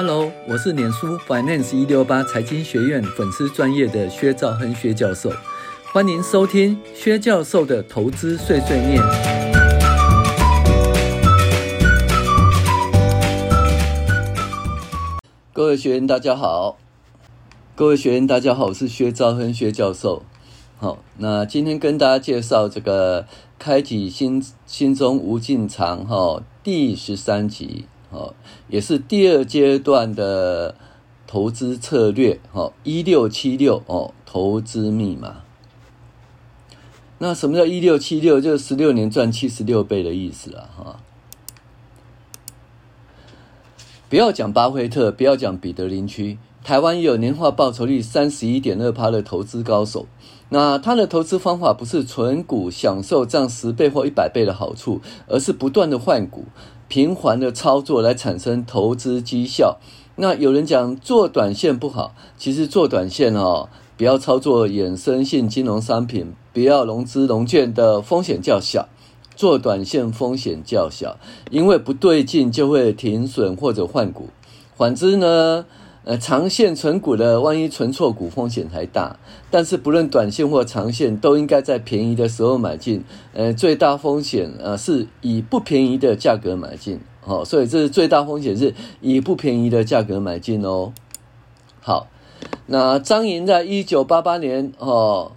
Hello，我是脸书 Finance 一六八财经学院粉丝专业的薛兆亨薛教授，欢迎收听薛教授的投资碎碎念。各位学员大家好，各位学员大家好，我是薛兆亨薛教授。好，那今天跟大家介绍这个开启心心中无尽藏哈第十三集。好，也是第二阶段的投资策略，哈，一六七六哦，投资密码。那什么叫一六七六？就是十六年赚七十六倍的意思啊，哈。不要讲巴菲特，不要讲彼得林区，台湾有年化报酬率三十一点二趴的投资高手。那他的投资方法不是存股享受涨十倍或一百倍的好处，而是不断的换股。频繁的操作来产生投资绩效。那有人讲做短线不好，其实做短线哦，不要操作衍生性金融商品，不要融资融券的风险较小。做短线风险较小，因为不对劲就会停损或者换股。反之呢？呃，长线存股的，万一存错股，风险还大。但是不论短线或长线，都应该在便宜的时候买进。呃，最大风险呃是以不便宜的价格买进。哦，所以这是最大风险是以不便宜的价格买进哦。好，那张莹在一九八八年哦。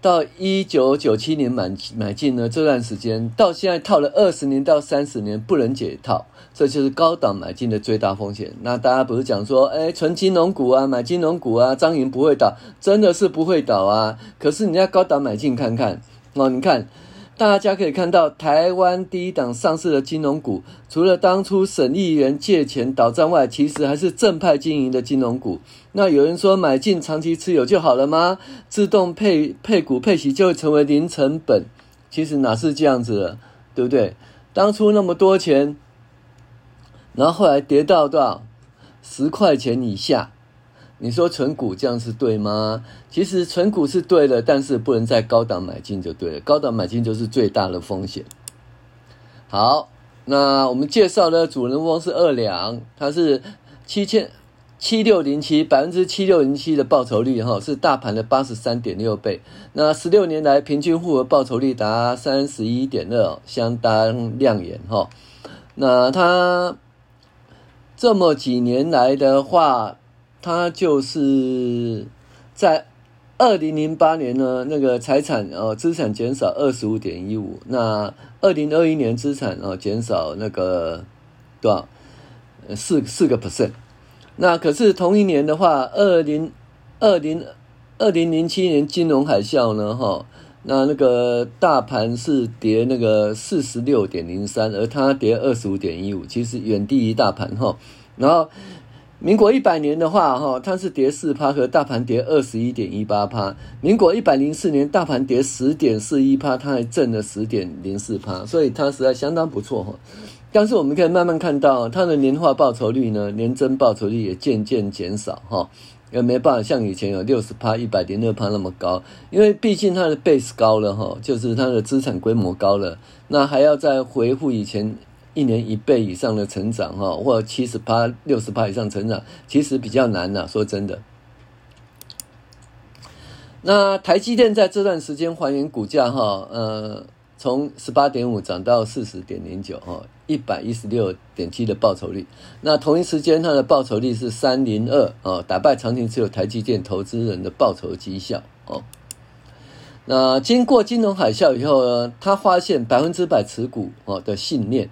到一九九七年买买进呢，这段时间到现在套了二十年到三十年不能解套，这就是高档买进的最大风险。那大家不是讲说，哎，纯金融股啊，买金融股啊，张银不会倒，真的是不会倒啊。可是你要高档买进看看哦，你看。大家可以看到，台湾第一档上市的金融股，除了当初省议员借钱倒账外，其实还是正派经营的金融股。那有人说买进长期持有就好了吗？自动配配股配息就会成为零成本？其实哪是这样子的，对不对？当初那么多钱，然后后来跌到多少？十块钱以下。你说存股这样是对吗？其实存股是对的，但是不能在高档买进就对了。高档买进就是最大的风险。好，那我们介绍的主人翁是二两，他是七千七六零七百分之七六零七的报酬率哈，是大盘的八十三点六倍。那十六年来平均复合报酬率达三十一点二，相当亮眼哈。那他这么几年来的话。他就是在二零零八年呢，那个财产哦资产减少二十五点一五，那二零二一年资产哦减少那个多少？四四个 percent。那可是同一年的话，二零二零二零零七年金融海啸呢，哈，那那个大盘是跌那个四十六点零三，而它跌二十五点一五，其实远低于大盘哈，然后。民国一百年的话，哈，它是跌四趴，和大盘跌二十一点一八趴。民国一百零四年，大盘跌十点四一趴，它还挣了十点零四趴，所以它实在相当不错哈。但是我们可以慢慢看到，它的年化报酬率呢，年增报酬率也渐渐减少哈，也没办法像以前有六十趴、一百零二趴那么高，因为毕竟它的 base 高了哈，就是它的资产规模高了，那还要再回复以前。一年一倍以上的成长，哈，或七十趴、六十趴以上成长，其实比较难呐。说真的，那台积电在这段时间还原股价，哈，呃，从十八点五涨到四十点零九，哈，一百一十六点七的报酬率。那同一时间，它的报酬率是三零二，哦，打败长期持有台积电投资人的报酬绩效，哦。那经过金融海啸以后呢，他发现百分之百持股，哦的信念。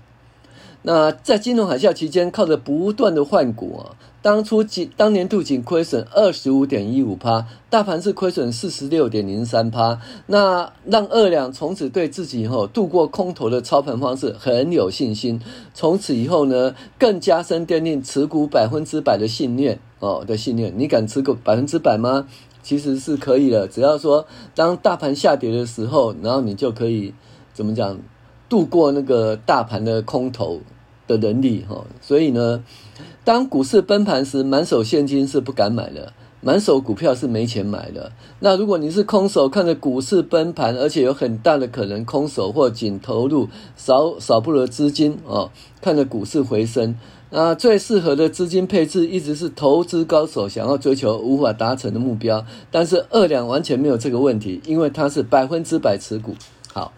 那在金融海啸期间，靠着不断的换股啊，当初仅当年度仅亏损二十五点一五趴，大盘是亏损四十六点零三趴。那让二两从此对自己以后度过空头的操盘方式很有信心。从此以后呢，更加深奠定持股百分之百的信念哦的信念。你敢持股百分之百吗？其实是可以的，只要说当大盘下跌的时候，然后你就可以怎么讲度过那个大盘的空头。的能力哈，所以呢，当股市崩盘时，满手现金是不敢买的，满手股票是没钱买的。那如果你是空手，看着股市崩盘，而且有很大的可能空手或仅投入少少部的资金哦，看着股市回升，那最适合的资金配置一直是投资高手想要追求无法达成的目标，但是二两完全没有这个问题，因为它是百分之百持股。好，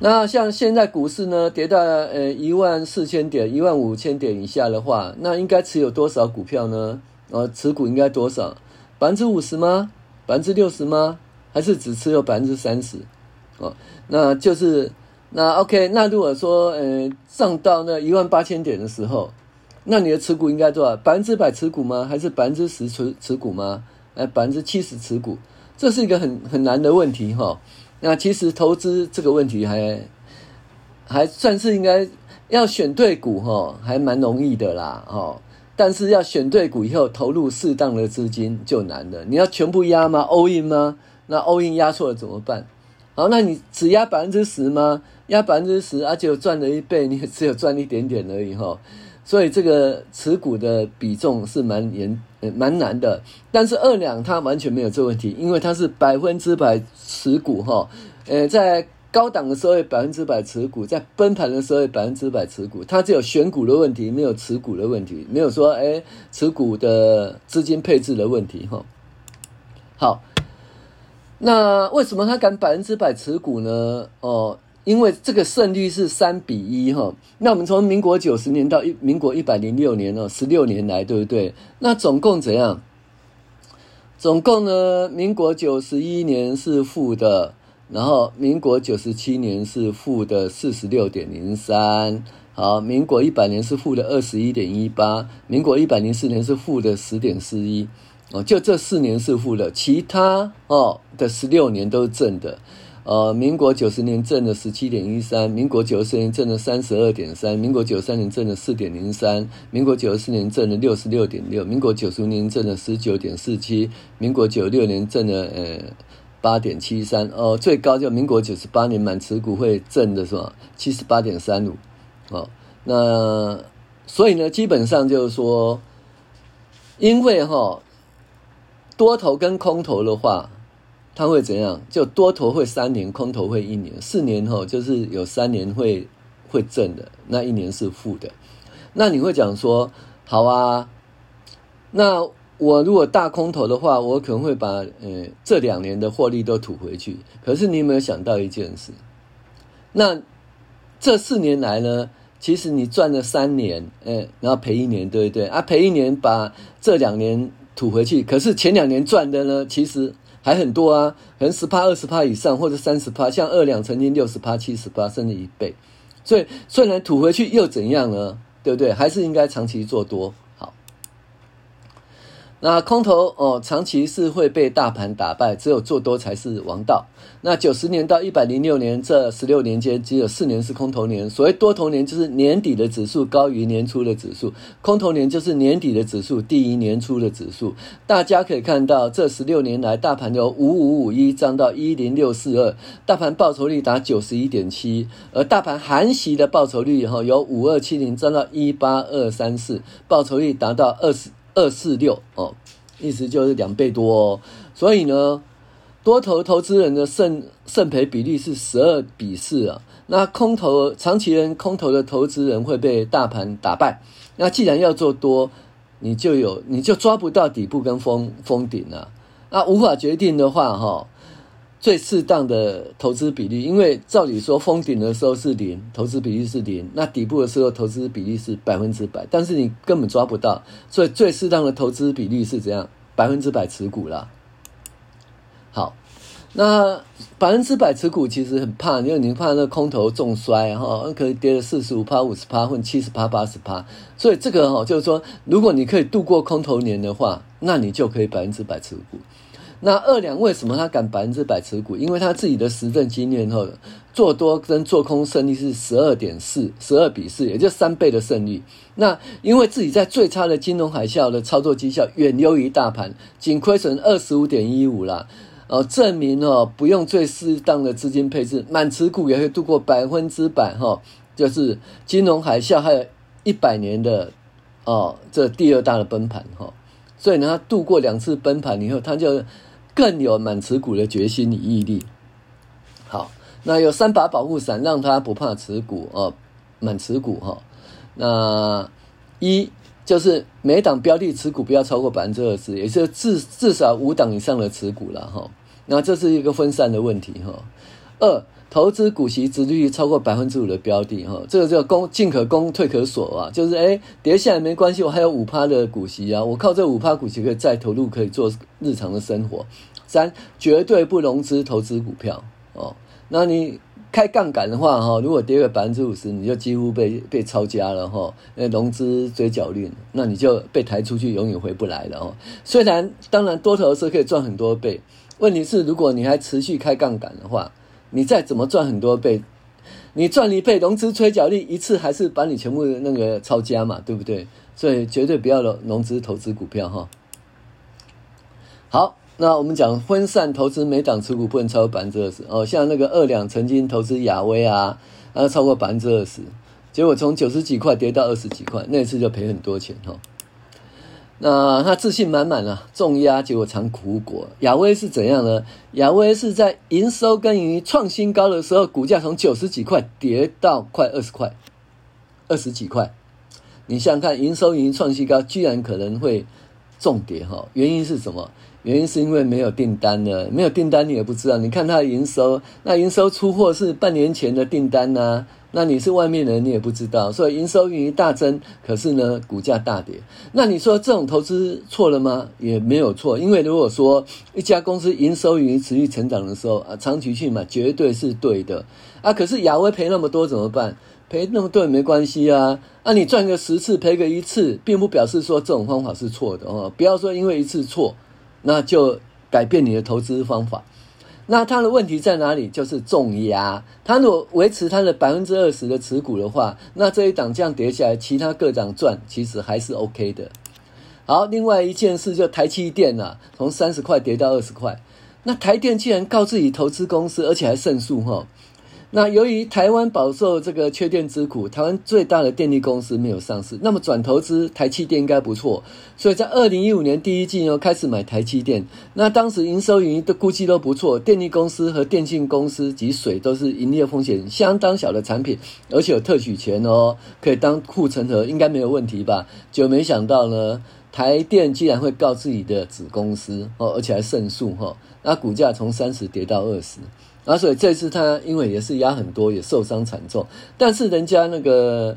那像现在股市呢跌到呃一万四千点、一万五千点以下的话，那应该持有多少股票呢？呃，持股应该多少？百分之五十吗？百分之六十吗？还是只持有百分之三十？哦，那就是那 OK。那如果说呃上到那一万八千点的时候。那你的持股应该多少？百分之百持股吗？还是百分之十持持股吗？哎，百分之七十持股，这是一个很很难的问题哈。那其实投资这个问题还还算是应该要选对股哈，还蛮容易的啦哈。但是要选对股以后投入适当的资金就难了。你要全部压吗？all in 吗？那 all in 压错了怎么办？好，那你只压百分之十吗？压百分之十，而且赚了一倍，你只有赚一点点而已哈。所以这个持股的比重是蛮严、蛮难的，但是二两它完全没有这个问题，因为它是百分之百持股哈，呃，在高档的时候百分之百持股，在崩盘的时候百分之百持股，它只有选股的问题，没有持股的问题，没有说哎持股的资金配置的问题哈。好，那为什么它敢百分之百持股呢？哦。因为这个胜率是三比一哈，那我们从民国九十年到一民国一百零六年哦，十六年来对不对？那总共怎样？总共呢，民国九十一年是负的，然后民国九十七年是负的四十六点零三，好，民国一百年是负的二十一点一八，民国一百零四年是负的十点四一，哦，就这四年是负的，其他哦的十六年都是正的。呃，民国九十年挣了十七点一三，民国九十年挣了三十二点三，民国九三年挣了四点零三，民国九十四年挣了六十六点六，民国九十年挣了十九点四七，民国九六年挣了呃八点七三，哦，最高就民国九十八年满持股会挣的是吧？七十八点三五，哦，那所以呢，基本上就是说，因为哈、哦，多头跟空头的话。它会怎样？就多头会三年，空头会一年，四年后就是有三年会会正的，那一年是负的。那你会讲说，好啊，那我如果大空头的话，我可能会把呃这两年的获利都吐回去。可是你有没有想到一件事？那这四年来呢，其实你赚了三年，呃，然后赔一年，对不对？啊，赔一年把这两年吐回去，可是前两年赚的呢，其实。还很多啊，可能十趴、二十趴以上，或者三十趴，像二两曾经六十趴、七十趴，甚至一倍。所以虽然吐回去又怎样呢？对不对？还是应该长期做多。那空头哦，长期是会被大盘打败，只有做多才是王道。那九十年到一百零六年这十六年间，只有四年是空头年。所谓多头年，就是年底的指数高于年初的指数；空头年就是年底的指数低于年初的指数。大家可以看到，这十六年来，大盘由五五五一涨到一零六四二，大盘报酬率达九十一点七，而大盘含息的报酬率哈由五二七零涨到一八二三四，报酬率达到二十。二四六哦，意思就是两倍多哦，所以呢，多头投资人的胜胜赔比例是十二比四啊。那空头长期人空头的投资人会被大盘打败。那既然要做多，你就有你就抓不到底部跟封封顶了。那无法决定的话，哈。最适当的投资比例，因为照理说封顶的时候是零，投资比例是零，那底部的时候投资比例是百分之百，但是你根本抓不到，所以最适当的投资比例是怎样？百分之百持股啦。好，那百分之百持股其实很怕，因为你怕那个空头重摔哈，可以跌了四十五趴、五十趴或七十趴、八十趴，所以这个哈就是说，如果你可以度过空头年的话，那你就可以百分之百持股。那二两为什么他敢百分之百持股？因为他自己的实证经验后，做多跟做空胜率是十二点四，十二比四，也就三倍的胜率。那因为自己在最差的金融海啸的操作绩效远优于大盘，仅亏损二十五点一五啦。哦，证明哦，不用最适当的资金配置，满持股也会度过百分之百哈，就是金融海啸还有一百年的哦，这第二大的崩盘哈。所以呢，他度过两次崩盘以后，他就。更有满持股的决心与毅力。好，那有三把保护伞，让他不怕持股哦，满持股哈。那一就是每档标的持股不要超过百分之二十，也就是至至少五档以上的持股了哈。那这是一个分散的问题哈。二投资股息殖率超过百分之五的标的哈，这个叫攻进可攻退可锁啊，就是诶跌下来没关系，我还有五趴的股息啊，我靠这五趴股息可以再投入，可以做日常的生活。三绝对不融资投资股票哦，那你开杠杆的话哈，如果跌个百分之五十，你就几乎被被抄家了哈，那融资追缴率，那你就被抬出去，永远回不来了哦。虽然当然多头是可以赚很多倍，问题是如果你还持续开杠杆的话。你再怎么赚很多倍，你赚一倍融资催缴率一次还是把你全部那个抄家嘛，对不对？所以绝对不要融融资投资股票哈。好，那我们讲分散投资，每档持股不能超过百分之二十哦。像那个二两曾经投资亚威啊，然后超过百分之二十，结果从九十几块跌到二十几块，那次就赔很多钱哈。那他自信满满啊，重压结果尝苦果。亚威是怎样呢？亚威是在营收跟盈创新高的时候，股价从九十几块跌到快二十块，二十几块。你想想看，营收盈创新高，居然可能会重跌哈？原因是什么？原因是因为没有订单了，没有订单你也不知道。你看它的营收，那营收出货是半年前的订单呐、啊。那你是外面人，你也不知道，所以营收盈余大增，可是呢，股价大跌。那你说这种投资错了吗？也没有错，因为如果说一家公司营收盈余持续成长的时候啊，长期去买绝对是对的啊。可是亚威赔那么多怎么办？赔那么多也没关系啊。啊，你赚个十次赔个一次，并不表示说这种方法是错的哦。不要说因为一次错，那就改变你的投资方法。那它的问题在哪里？就是重压。它如果维持它的百分之二十的持股的话，那这一档这样跌下来，其他各档赚，其实还是 OK 的。好，另外一件事就台积电啊，从三十块跌到二十块。那台电既然告自己投资公司，而且还胜诉哈。那由于台湾饱受这个缺电之苦，台湾最大的电力公司没有上市，那么转投资台积电应该不错，所以在二零一五年第一季又开始买台积电。那当时营收盈余的估计都不错，电力公司和电信公司及水都是营业风险相当小的产品，而且有特许权哦，可以当护城河，应该没有问题吧？就没想到呢，台电竟然会告自己的子公司哦，而且还胜诉哈，那股价从三十跌到二十。啊，所以这次他因为也是压很多，也受伤惨重。但是人家那个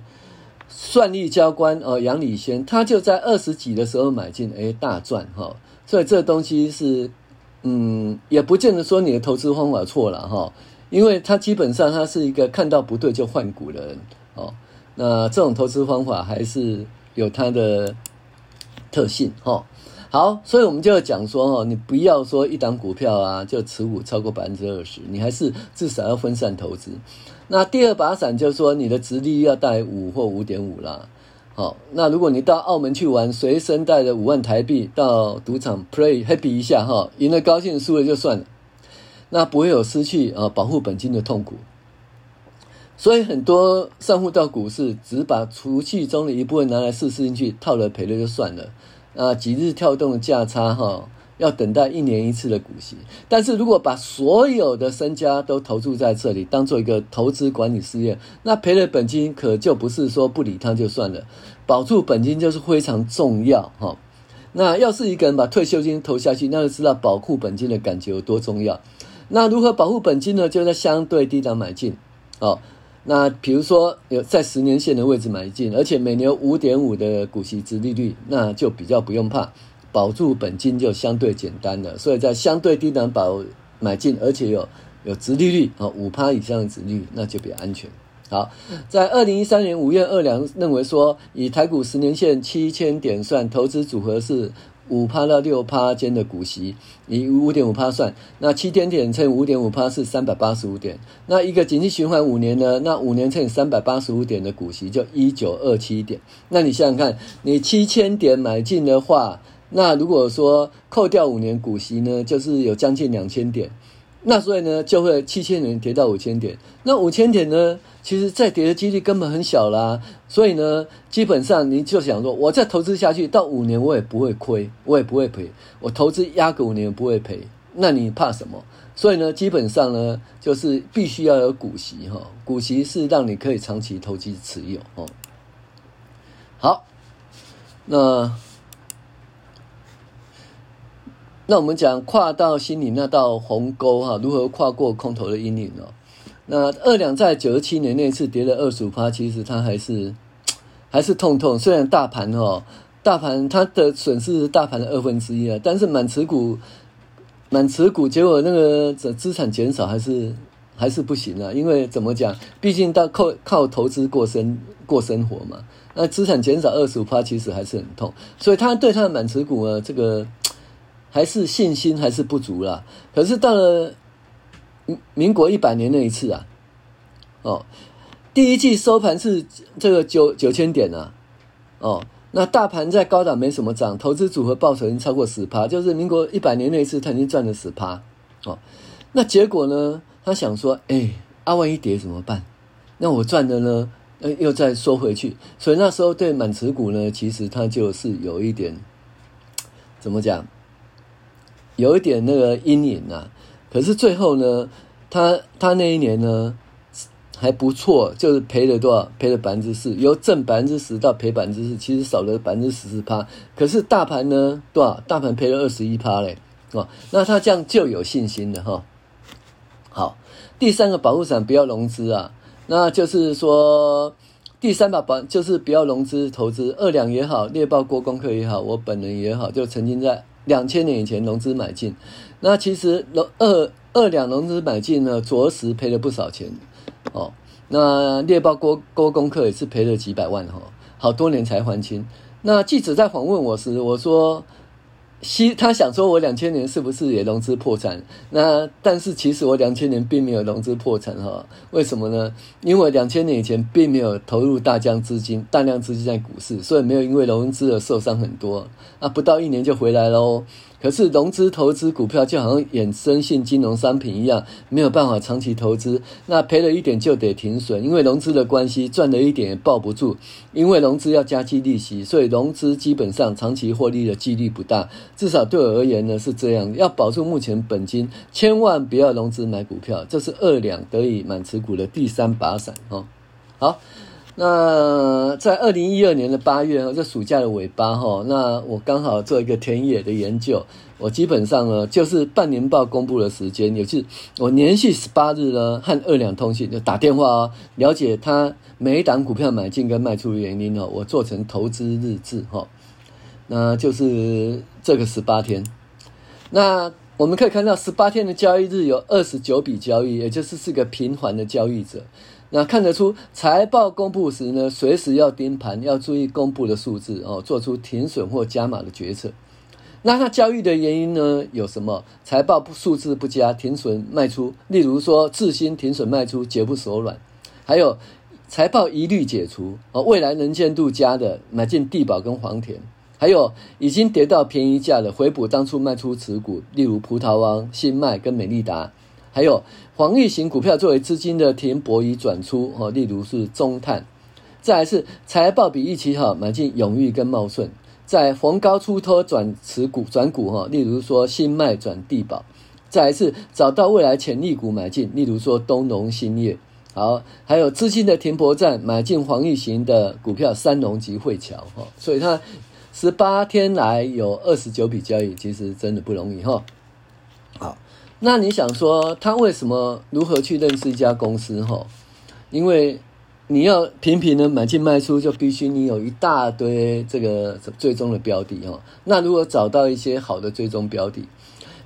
算力交关哦，杨礼先他就在二十几的时候买进，哎，大赚哈。所以这东西是，嗯，也不见得说你的投资方法错了哈，因为他基本上他是一个看到不对就换股的人哦。那这种投资方法还是有它的特性哈。好，所以我们就要讲说哦，你不要说一档股票啊，就持股超过百分之二十，你还是至少要分散投资。那第二把伞就是说，你的殖利要带五或五点五啦。好，那如果你到澳门去玩，随身带着五万台币到赌场 play happy 一下哈，赢了高兴，输了就算了，那不会有失去啊保护本金的痛苦。所以很多散户到股市，只把储蓄中的一部分拿来试试进去，套了赔了就算了。啊，几日跳动的价差哈，要等待一年一次的股息。但是如果把所有的身家都投注在这里，当做一个投资管理事业，那赔了本金可就不是说不理他就算了，保住本金就是非常重要哈。那要是一个人把退休金投下去，那就知道保护本金的感觉有多重要。那如何保护本金呢？就在相对低档买进哦。那比如说有在十年线的位置买进，而且每年五点五的股息殖利率，那就比较不用怕，保住本金就相对简单了。所以在相对低档保买进，而且有有殖利率啊五趴以上的殖利率，那就比较安全。好，在二零一三年五月二两认为说，以台股十年线七千点算，投资组合是。五趴到六趴间的股息，以五点五趴算，那七天点乘五点五趴是三百八十五点。那一个景气循环五年呢？那五年乘以三百八十五点的股息就一九二七点。那你想想看，你七千点买进的话，那如果说扣掉五年股息呢，就是有将近两千点。那所以呢，就会七千点跌到五千点。那五千点呢，其实再跌的几率根本很小啦。所以呢，基本上你就想说，我再投资下去到五年，我也不会亏，我也不会赔。我投资压个五年不会赔，那你怕什么？所以呢，基本上呢，就是必须要有股息哈。股息是让你可以长期投机持有哦。好，那那我们讲跨到心里那道鸿沟哈，如何跨过空头的阴影哦？那二两在九十七年那次跌了二十五趴，其实它还是 还是痛痛。虽然大盘哦，大盘它的损失是大盘的二分之一啊，但是满持股满持股，结果那个这资产减少还是还是不行啊。因为怎么讲，毕竟到靠靠投资过生过生活嘛。那资产减少二十五趴，其实还是很痛。所以他对他的满持股呢，这个。还是信心还是不足啦。可是到了民国一百年那一次啊，哦，第一季收盘是这个九九千点啊，哦，那大盘在高档没什么涨，投资组合报酬已经超过十趴，就是民国一百年那一次他已经赚了十趴，哦，那结果呢，他想说，哎，啊万一跌怎么办？那我赚的呢，又再收回去，所以那时候对满持股呢，其实它就是有一点，怎么讲？有一点那个阴影啊，可是最后呢，他他那一年呢还不错，就是赔了多少？赔了百分之四，由挣百分之十到赔百分之四，其实少了百分之十四趴。可是大盘呢多少？大盘赔了二十一趴嘞，哦，那他这样就有信心了哈。好，第三个保护伞不要融资啊，那就是说第三把保就是不要融资投资，二两也好，猎豹郭公克也好，我本人也好，就曾经在。两千年以前融资买进，那其实二二两融资买进呢，着实赔了不少钱哦。那猎豹郭郭公克也是赔了几百万哈，好多年才还清。那记者在访问我时，我说。西他想说，我两千年是不是也融资破产？那但是其实我两千年并没有融资破产哈。为什么呢？因为两千年以前并没有投入大量资金，大量资金在股市，所以没有因为融资而受伤很多。啊，不到一年就回来喽。可是融资投资股票就好像衍生性金融商品一样，没有办法长期投资。那赔了一点就得停损，因为融资的关系，赚了一点也抱不住。因为融资要加计利息，所以融资基本上长期获利的几率不大。至少对我而言呢是这样。要保住目前本金，千万不要融资买股票，这是二两得以满持股的第三把伞哦。好。那在二零一二年的八月，这暑假的尾巴哈，那我刚好做一个田野的研究，我基本上呢就是半年报公布的时间，也就是我连续十八日呢和二两通信就打电话哦，了解他每一档股票买进跟卖出的原因哦，我做成投资日志哈，那就是这个十八天，那我们可以看到十八天的交易日有二十九笔交易，也就是是个频繁的交易者。那看得出财报公布时呢，随时要盯盘，要注意公布的数字哦，做出停损或加码的决策。那它交易的原因呢，有什么？财报不数字不佳，停损卖出。例如说，智新停损卖出，绝不手软。还有财报疑虑解除哦，未来能见度佳的买进地宝跟黄田。还有已经跌到便宜价的回补当初卖出持股，例如葡萄王、新麦跟美利达。还有防御型股票作为资金的停泊与转出，哈，例如是中碳，再来是财报比预期好，买进永裕跟茂顺，在逢高出脱转持股转股，哈，例如说新麦转地宝，再来是找到未来潜力股买进，例如说东农兴业，好，还有资金的停泊站买进防御型的股票三农及汇侨，哈，所以它十八天来有二十九笔交易，其实真的不容易，哈，那你想说他为什么如何去认识一家公司？哈，因为你要频频的买进卖出，就必须你有一大堆这个追踪的标的哈。那如果找到一些好的追踪标的。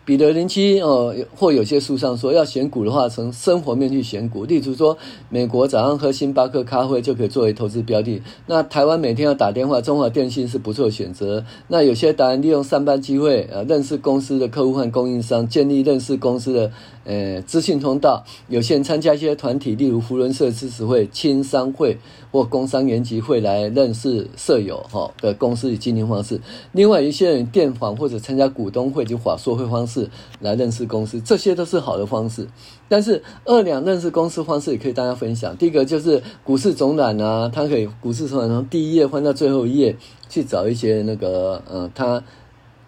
彼得林奇哦，或有些书上说要选股的话，从生活面去选股。例如说，美国早上喝星巴克咖啡就可以作为投资标的。那台湾每天要打电话，中华电信是不错的选择。那有些达人利用上班机会，呃，认识公司的客户和供应商，建立认识公司的呃资讯通道。有些人参加一些团体，例如扶轮社支持会、青商会或工商研习会来认识社友哈的公司与经营方式。另外，一些人电访或者参加股东会及法说会方式。来认识公司，这些都是好的方式。但是二两认识公司方式也可以大家分享。第一个就是股市总览啊，他可以股市总览从第一页翻到最后一页，去找一些那个呃，他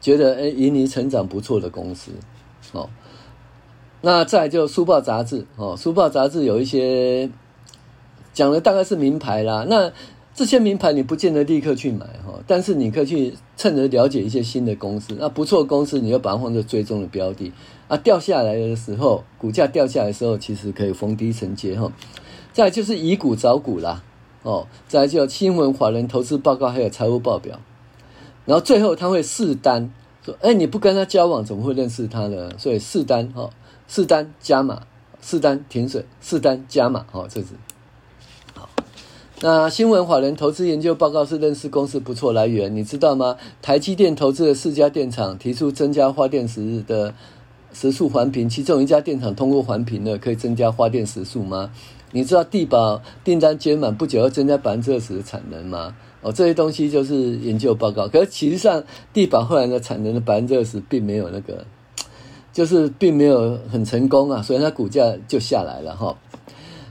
觉得诶盈利成长不错的公司。哦，那再就书报杂志哦，书报杂志有一些讲的大概是名牌啦。那这些名牌你不见得立刻去买哈，但是你可以去趁着了解一些新的公司，那不错公司你就把它放在追踪的标的啊，掉下来的时候，股价掉下来的时候，其实可以逢低承接哈。再就是以股找股啦，哦，再就新闻、华人投资报告还有财务报表，然后最后他会试单，说，哎，你不跟他交往，怎么会认识他呢？所以试单哈，四单加码。四单停损，四单加码，好，这是好。那新闻法人投资研究报告是认识公司不错来源，你知道吗？台积电投资的四家电厂提出增加发电时的时数环评，其中一家电厂通过环评了，可以增加发电时数吗？你知道地宝订单接满不久要增加百分之二十的产能吗？哦，这些东西就是研究报告，可是其实上地宝后来的产能的百分之二十并没有那个。就是并没有很成功啊，所以它股价就下来了哈。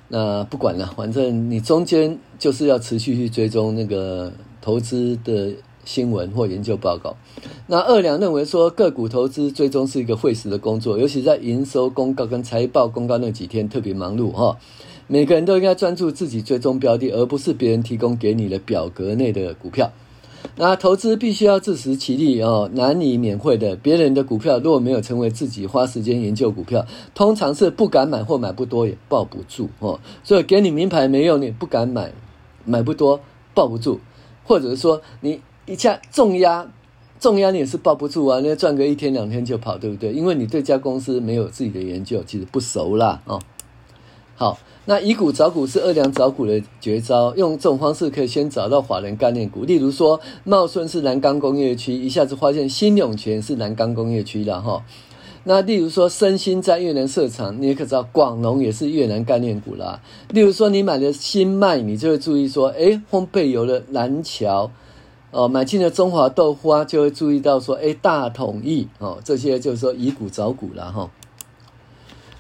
那不管了，反正你中间就是要持续去追踪那个投资的新闻或研究报告。那二两认为说个股投资追踪是一个费时的工作，尤其在营收公告跟财报公告那几天特别忙碌哈。每个人都应该专注自己追踪标的，而不是别人提供给你的表格内的股票。那投资必须要自食其力哦，难以免费的。别人的股票如果没有成为自己花时间研究股票，通常是不敢买或买不多也抱不住哦。所以给你名牌没用，你不敢买，买不多抱不住，或者是说你一下重压，重压你也是抱不住啊，那赚个一天两天就跑，对不对？因为你对家公司没有自己的研究，其实不熟啦哦。好。那以股找股是二两找股的绝招，用这种方式可以先找到法人概念股，例如说茂顺是南钢工业区，一下子发现新永泉是南钢工业区了哈。那例如说森兴在越南设厂，你也可知道广农也是越南概念股啦。例如说你买的新麦，你就会注意说，诶，烘焙油的南桥，哦，买进了中华豆花，就会注意到说，诶，大统一哦，这些就是说以股找股了哈。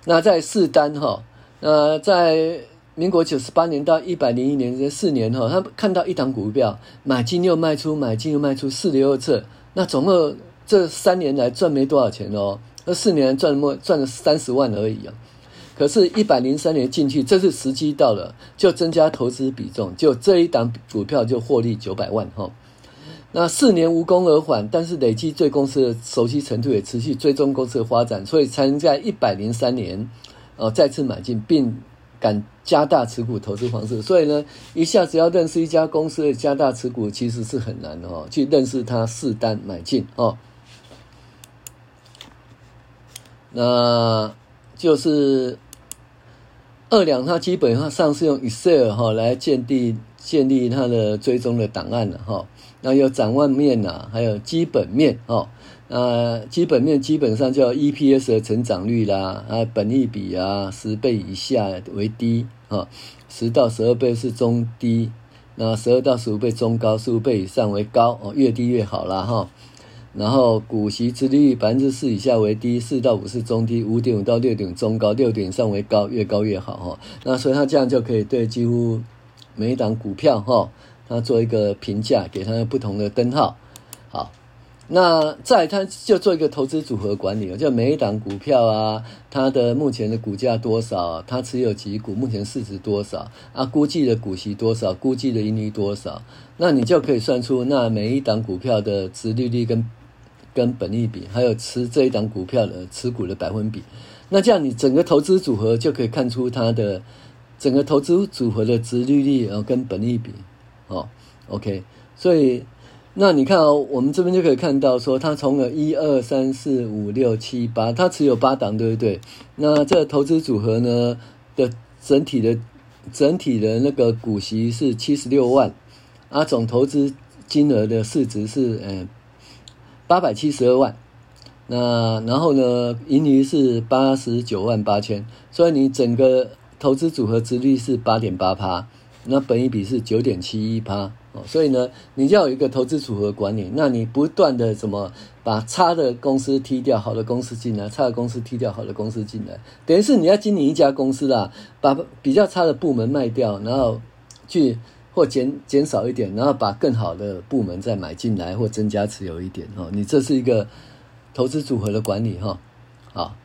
那在四单哈。呃，在民国九十八年到一百零一年这四年哈，他看到一档股票买进又卖出，买进又卖出，四六二测，那总共这三年来赚没多少钱哦，那四年赚么赚了三十万而已啊。可是，一百零三年进去，这次时机到了，就增加投资比重，就这一档股票就获利九百万哈。那四年无功而返，但是累积对公司的熟悉程度也持续追踪公司的发展，所以才能在一百零三年。哦，再次买进并敢加大持股投资方式，所以呢，一下子要认识一家公司的加大持股其实是很难的哦。去认识它试单买进哦，那就是二两，它基本上是用 Excel 哈来建立建立它的追踪的档案了哈。那有展望面呐，还有基本面哦。呃，基本面基本上叫 EPS 的成长率啦，啊，本益比啊，十倍以下为低啊，十到十二倍是中低，那十二到十五倍中高，十五倍以上为高哦，越低越好啦哈。然后股息殖利率百分之四以下为低，四到五是中低，五点五到六点中高，六点上为高，越高越好哈。那所以它这样就可以对几乎每一档股票哈，它做一个评价，给它不同的灯号，好。那再，他就做一个投资组合管理，就每一档股票啊，它的目前的股价多少，它持有几股，目前市值多少啊，估计的股息多少，估计的盈利多少，那你就可以算出那每一档股票的殖利率跟跟本益比，还有持这一档股票的持股的百分比。那这样你整个投资组合就可以看出它的整个投资组合的殖利率啊跟本益比哦，OK，所以。那你看哦，我们这边就可以看到说，它从了一二三四五六七八，它持有八档，对不对？那这个投资组合呢的整体的整体的那个股息是七十六万，啊，总投资金额的市值是嗯八百七十二万，那然后呢，盈余是八十九万八千，所以你整个投资组合殖率是八点八趴，那本益比是九点七一趴。哦所以呢，你要有一个投资组合管理，那你不断的怎么把差的公司踢掉，好的公司进来，差的公司踢掉，好的公司进来，等于是你要经营一家公司啦，把比较差的部门卖掉，然后去或减减少一点，然后把更好的部门再买进来或增加持有一点哦，你这是一个投资组合的管理哈，好。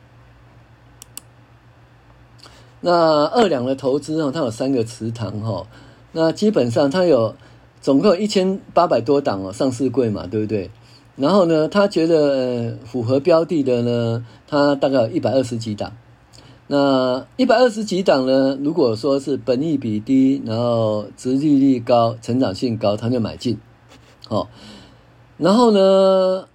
那二两的投资哦，它有三个池塘哈，那基本上它有。总共一千八百多档哦，上市柜嘛，对不对？然后呢，他觉得、符合标的的呢，他大概有一百二十几档。那一百二十几档呢，如果说是本益比低，然后殖利率高、成长性高，他就买进。哦，然后呢，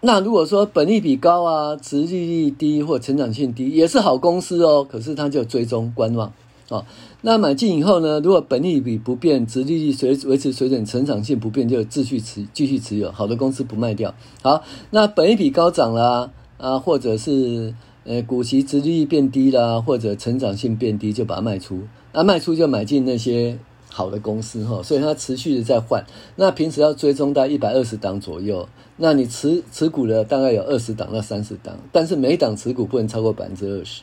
那如果说本益比高啊，殖利率低或成长性低，也是好公司哦，可是他就追踪观望。哦，那买进以后呢，如果本益比不变，殖利率随维持水准，成长性不变，就继续持继续持有。好的公司不卖掉。好，那本益比高涨了啊，或者是呃股息殖利率变低啦，或者成长性变低，就把它卖出。那卖出就买进那些好的公司哈，所以它持续的在换。那平时要追踪到一百二十档左右，那你持持股的大概有二十档到三十档，但是每档持股不能超过百分之二十。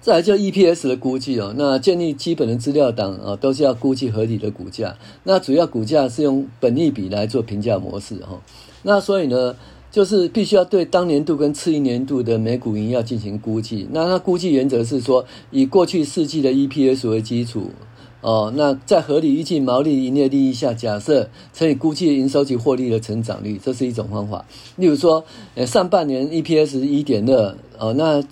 再来就 EPS 的估计哦，那建立基本的资料档啊，都是要估计合理的股价。那主要股价是用本益比来做评价模式哈。那所以呢，就是必须要对当年度跟次一年度的每股盈要进行估计。那它估计原则是说，以过去四季的 EPS 为基础哦，那在合理预计毛利、营业利益下，假设乘以估计营收及获利的成长率，这是一种方法。例如说，呃，上半年 EPS 一点二哦，那。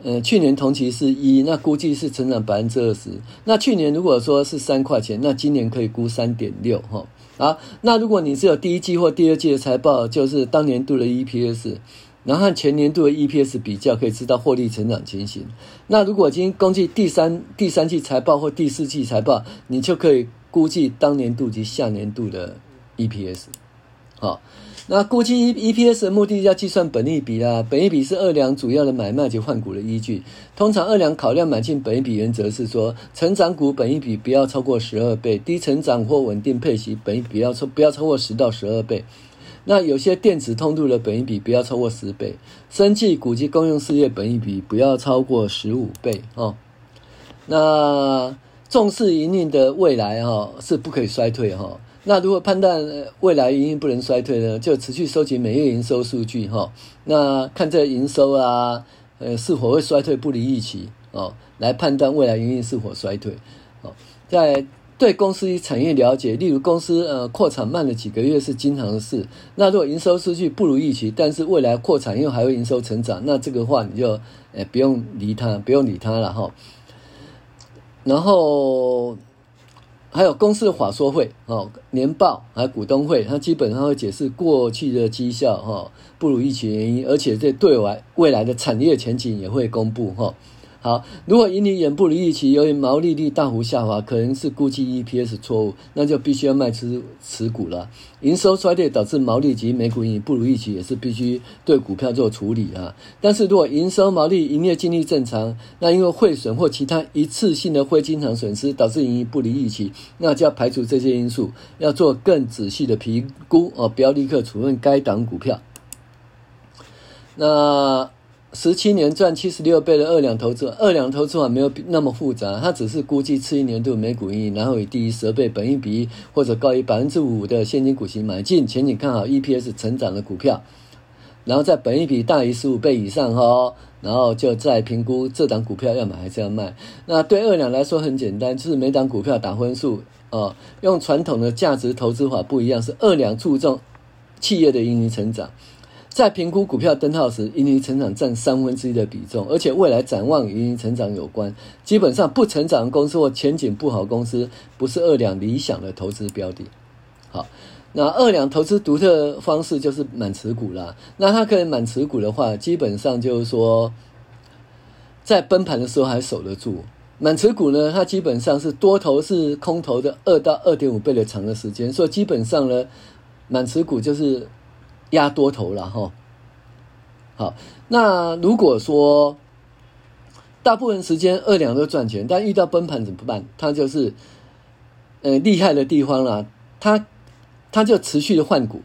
呃，去年同期是一，那估计是成长百分之二十。那去年如果说是三块钱，那今年可以估三点六哈。啊，那如果你是有第一季或第二季的财报，就是当年度的 EPS，然后和前年度的 EPS 比较，可以知道获利成长情形。那如果已经公布第三第三季财报或第四季财报，你就可以估计当年度及下年度的 EPS。好。那估计 EPS 的目的要计算本益比啦，本益比是二两主要的买卖及换股的依据。通常二两考量买进本益比原则是说，成长股本益比不要超过十二倍，低成长或稳定配息本益比要超不要超过十到十二倍。那有些电子通路的本益比不要超过十倍，生技股及公用事业本益比不要超过十五倍哦。那重视营运的未来哈是不可以衰退哈。那如果判断未来营运不能衰退呢，就持续收集每月营收数据哈。那看这营收啊，呃，是否会衰退不离预期哦，来判断未来营运是否衰退。哦，在对公司与产业了解，例如公司呃扩产慢了几个月是经常的事。那如果营收数据不如预期，但是未来扩产又还会营收成长，那这个话你就呃不用理它，不用理它了哈。然后。还有公司的法说会哦，年报还有股东会，它基本上会解释过去的绩效哈不如预期原因，而且这对外未来的产业前景也会公布哈。好，如果盈利远不如预期，由于毛利率大幅下滑，可能是估计 EPS 错误，那就必须要卖出持股了。营收衰退导致毛利及每股盈利不如预期，也是必须对股票做处理啊。但是如果营收、毛利、营业净利正常，那因为汇损或其他一次性的非经常损失导致盈利不如预期，那就要排除这些因素，要做更仔细的评估哦，不要立刻处分该档股票。那。十七年赚七十六倍的二两投资，二两投资法没有那么复杂，它只是估计次一年度每股盈，然后以低于十倍本益比或者高于百分之五的现金股息买进，前景看好 EPS 成长的股票，然后在本益比大于十五倍以上哈，然后就再评估这档股票要买还是要卖。那对二两来说很简单，就是每档股票打分数哦，用传统的价值投资法不一样，是二两注重企业的盈利成长。在评估股票灯号时，盈利成长占三分之一的比重，而且未来展望与盈利成长有关。基本上不成长的公司或前景不好公司，不是二两理想的投资标的。好，那二两投资独特方式就是满持股啦。那它可以满持股的话，基本上就是说，在崩盘的时候还守得住。满持股呢，它基本上是多头是空头的二到二点五倍的长的时间，所以基本上呢，满持股就是。压多头了哈，好，那如果说大部分时间二两都赚钱，但遇到崩盘怎么办？它就是呃厉害的地方啦，它它就持续的换股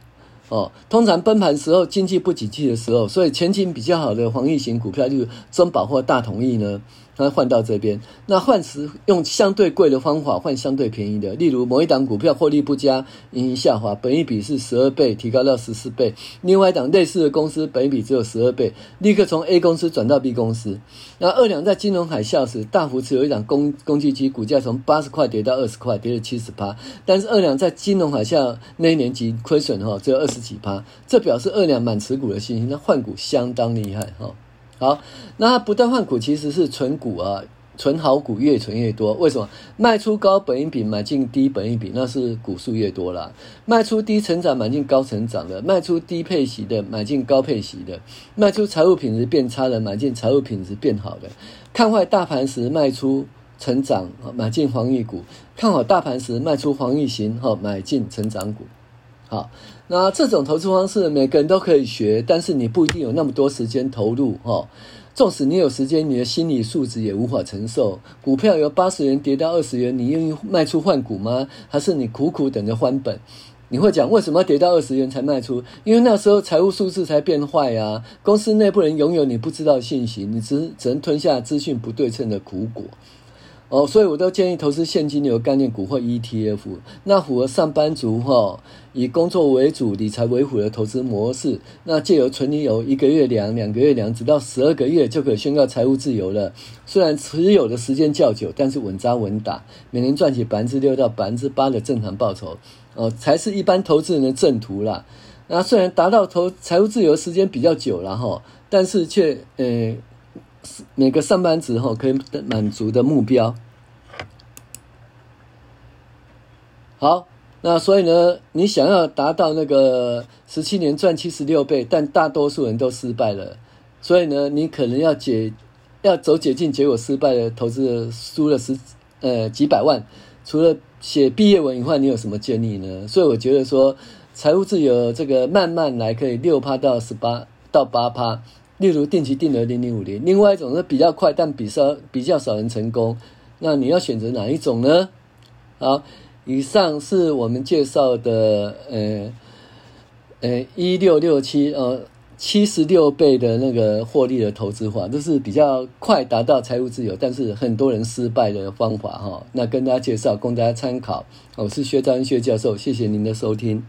哦。通常崩盘时候经济不景气的时候，所以前景比较好的防御型股票，就是中保或大同意呢，那换到这边，那换时用相对贵的方法换相对便宜的，例如某一档股票获利不佳，盈余下滑，本益比是十二倍，提高到十四倍；另外一档类似的公司，本益比只有十二倍，立刻从 A 公司转到 B 公司。那二两在金融海啸时大幅持有一档公工具机，股价从八十块跌到二十块，跌了七十趴。但是二两在金融海啸那一年级亏损哈，只有二十几趴，这表示二两满持股的信心，那换股相当厉害哈。好，那不断换股其实是存股啊，存好股越存越多。为什么？卖出高本益比，买进低本益比，那是股数越多啦。卖出低成长，买进高成长的；卖出低配息的，买进高配息的；卖出财务品质变差的，买进财务品质变好的。看坏大盘时卖出成长，买进防御股；看好大盘时卖出防御型，哈，买进成长股。好，那这种投资方式每个人都可以学，但是你不一定有那么多时间投入哦。纵使你有时间，你的心理素质也无法承受。股票由八十元跌到二十元，你愿意卖出换股吗？还是你苦苦等着还本？你会讲为什么要跌到二十元才卖出？因为那时候财务数字才变坏啊，公司内部人拥有你不知道的信息，你只只能吞下资讯不对称的苦果。哦，所以我都建议投资现金流概念股或 ETF，那符合上班族哈、以工作为主、理财为辅的投资模式。那借由存利有一个月两、两个月两，直到十二个月就可以宣告财务自由了。虽然持有的时间较久，但是稳扎稳打，每年赚取百分之六到百分之八的正常报酬，哦，才是一般投资人的正途啦。那虽然达到投财务自由时间比较久了哈，但是却呃。每个上班族哈可以满足的目标。好，那所以呢，你想要达到那个十七年赚七十六倍，但大多数人都失败了。所以呢，你可能要解，要走捷径，结果失败的投资输了十呃几百万。除了写毕业文以外，你有什么建议呢？所以我觉得说，财务自由这个慢慢来，可以六趴到十八到八趴。例如定期定额零零五零，另外一种是比较快，但比较比较少人成功。那你要选择哪一种呢？好，以上是我们介绍的，呃，呃，一六六七，呃，七十六倍的那个获利的投资法，都是比较快达到财务自由，但是很多人失败的方法哈。那跟大家介绍，供大家参考。我是薛兆亨薛教授，谢谢您的收听。